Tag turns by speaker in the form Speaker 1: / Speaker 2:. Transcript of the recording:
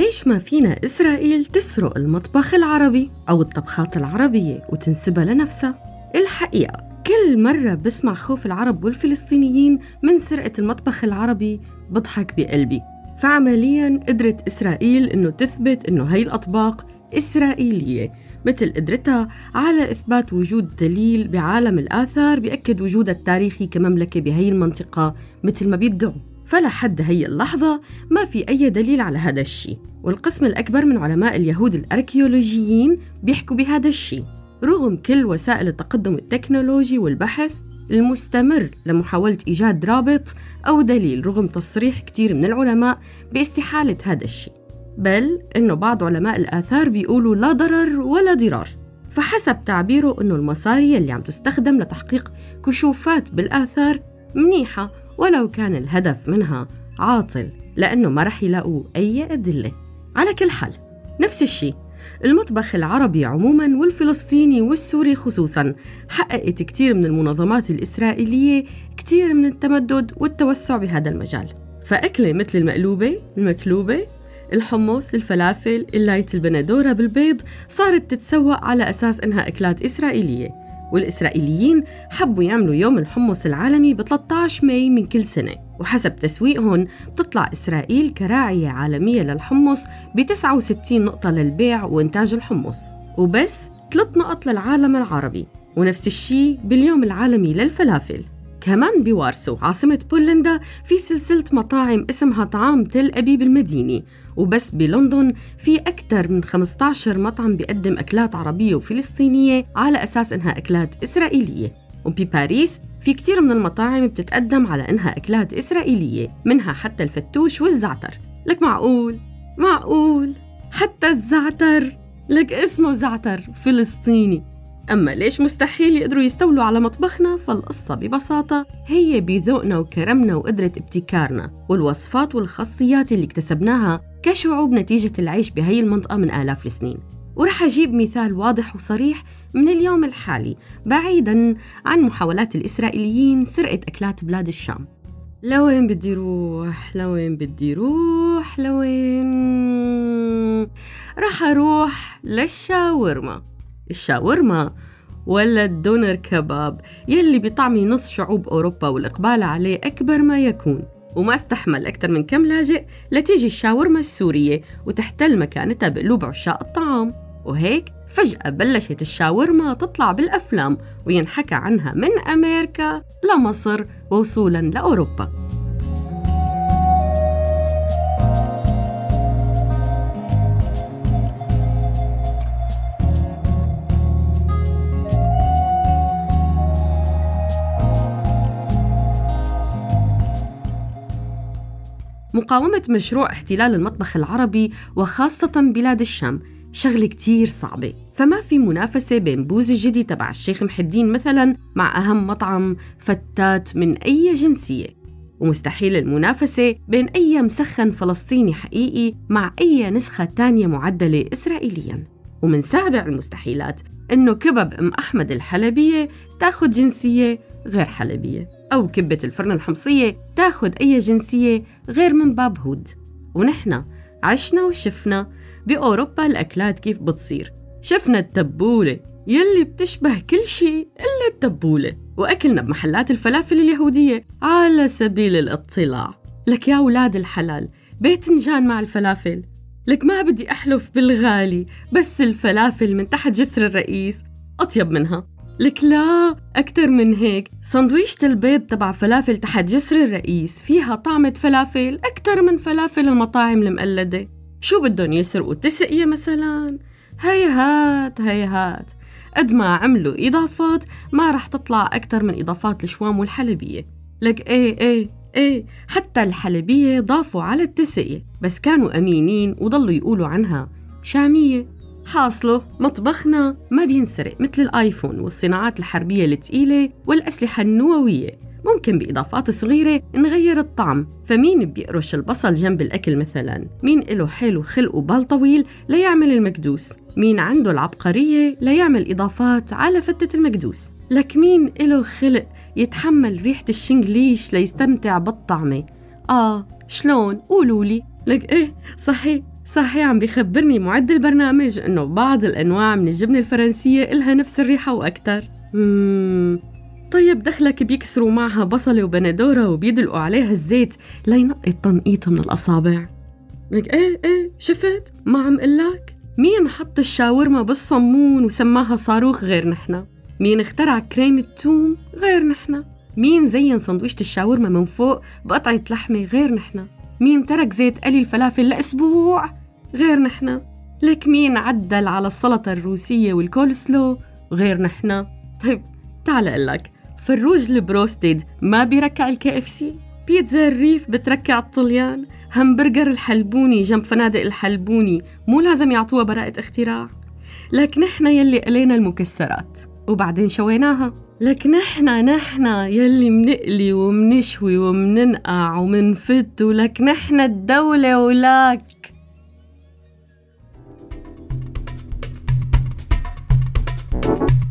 Speaker 1: ليش ما فينا إسرائيل تسرق المطبخ العربي أو الطبخات العربية وتنسبها لنفسها؟ الحقيقة كل مرة بسمع خوف العرب والفلسطينيين من سرقة المطبخ العربي بضحك بقلبي فعمليا قدرت إسرائيل إنه تثبت إنه هاي الأطباق إسرائيلية مثل قدرتها على إثبات وجود دليل بعالم الآثار بيأكد وجودها التاريخي كمملكة بهي المنطقة مثل ما بيدعوا فلحد هي اللحظة ما في أي دليل على هذا الشيء. والقسم الأكبر من علماء اليهود الأركيولوجيين بيحكوا بهذا الشيء. رغم كل وسائل التقدم التكنولوجي والبحث المستمر لمحاولة إيجاد رابط أو دليل رغم تصريح كتير من العلماء باستحالة هذا الشيء. بل إنه بعض علماء الآثار بيقولوا لا ضرر ولا ضرار. فحسب تعبيره إنه المصاري اللي عم تستخدم لتحقيق كشوفات بالآثار منيحة ولو كان الهدف منها عاطل لأنه ما رح يلاقوا أي أدلة. على كل حال نفس الشيء. المطبخ العربي عموما والفلسطيني والسوري خصوصا حققت كثير من المنظمات الإسرائيلية كثير من التمدد والتوسع بهذا المجال. فأكلة مثل المقلوبة المكلوبة الحمص الفلافل اللايت البندورة بالبيض صارت تتسوق على أساس إنها أكلات إسرائيلية. والإسرائيليين حبوا يعملوا يوم الحمص العالمي ب 13 ماي من كل سنة. وحسب تسويقهم بتطلع إسرائيل كراعية عالمية للحمص ب 69 نقطة للبيع وإنتاج الحمص. وبس 3 نقط للعالم العربي. ونفس الشيء باليوم العالمي للفلافل. كمان بوارسو عاصمة بولندا في سلسلة مطاعم اسمها طعام تل أبيب المديني وبس بلندن في أكثر من 15 مطعم بيقدم أكلات عربية وفلسطينية على أساس إنها أكلات إسرائيلية. وبباريس في كتير من المطاعم بتتقدم على إنها أكلات إسرائيلية منها حتى الفتوش والزعتر. لك معقول؟ معقول. حتى الزعتر. لك اسمه زعتر فلسطيني. أما ليش مستحيل يقدروا يستولوا على مطبخنا؟ فالقصة ببساطة هي بذوقنا وكرمنا وقدرة ابتكارنا والوصفات والخاصيات اللي اكتسبناها كشعوب نتيجة العيش بهي المنطقة من آلاف السنين. ورح أجيب مثال واضح وصريح من اليوم الحالي بعيداً عن محاولات الإسرائيليين سرقة أكلات بلاد الشام. لوين بدي روح؟ لوين بدي روح؟ لوين؟ رح أروح للشاورما. الشاورما ولا الدونر كباب يلي بطعمي نص شعوب أوروبا والإقبال عليه أكبر ما يكون. وما استحمل أكثر من كم لاجئ لتيجي الشاورما السورية وتحتل مكانتها بقلوب عشاق الطعام. وهيك فجأة بلشت الشاورما تطلع بالأفلام وينحكى عنها من أمريكا لمصر وصولا لأوروبا. مقاومة مشروع احتلال المطبخ العربي وخاصة بلاد الشام شغلة كتير صعبة. فما في منافسة بين بوز الجدي تبع الشيخ محي الدين مثلا مع أهم مطعم فتات من أي جنسية؟ ومستحيل المنافسة بين أي مسخن فلسطيني حقيقي مع أي نسخة تانية معدلة إسرائيلياً. ومن سابع المستحيلات إنه كبب أم أحمد الحلبية تاخد جنسية غير حلبية. أو كبة الفرن الحمصية تاخد أي جنسية غير من باب هود. ونحن عشنا وشفنا بأوروبا الأكلات كيف بتصير. شفنا التبولة يلي بتشبه كل شيء إلا التبولة. وأكلنا بمحلات الفلافل اليهودية على سبيل الاطلاع. لك يا ولاد الحلال باذنجان مع الفلافل. لك ما بدي أحلف بالغالي بس الفلافل من تحت جسر الرئيس. أطيب منها. لك لا أكتر من هيك. سندويشة البيض تبع فلافل تحت جسر الرئيس فيها طعمة فلافل أكتر من فلافل المطاعم المقلدة. شو بدهم يسرقوا تسقية مثلا؟ هيهات هيهات قد ما عملوا إضافات ما رح تطلع أكتر من إضافات الشوام والحلبية. لك إيه إيه إيه. حتى الحلبية ضافوا على التسقية بس كانوا أمينين وضلوا يقولوا عنها شامية. حاصله مطبخنا ما بينسرق مثل الآيفون والصناعات الحربية الثقيلة والأسلحة النووية. ممكن بإضافات صغيرة نغير الطعم. فمين بيقرش البصل جنب الأكل مثلا؟ مين له حيل وخلق وبال طويل ليعمل المكدوس مين عنده العبقرية ليعمل إضافات على فتة المكدوس لك مين له خلق يتحمل ريحة الشنجليش ليستمتع بالطعمة؟ آه شلون؟ قولوا لي لك إيه؟ صحيح. صحيح عم بيخبرني معد البرنامج إنه بعض الأنواع من الجبنة الفرنسية إلها نفس الريحة وأكثر. طيب دخلك بيكسروا معها بصلة وبندورة وبيدلقوا عليها الزيت لينقي التنقيطة من الأصابع. لك إيه إيه شفت؟ ما عم قلك؟ مين حط الشاورما بالصمون وسماها صاروخ غير نحنا مين اخترع كريم التوم غير نحنا مين زين سندويشة الشاورما من فوق بقطعة لحمة غير نحنا مين ترك زيت قلي الفلافل لأسبوع؟ غير نحنا لك مين عدل على السلطة الروسية والكولسلو؟ غير نحنا طيب تعال لك فروج البروستد ما بيركع ال KFC؟ بيتزا الريف بتركع الطليان؟ همبرجر الحلبوني جنب فنادق الحلبوني مو لازم يعطوها براءة اختراع؟ لك نحن يلي قلينا المكسرات وبعدين شويناها. لك نحن نحن يلي منقلي ومنشوي ومننقع ومنفت ولك نحن الدولة ولك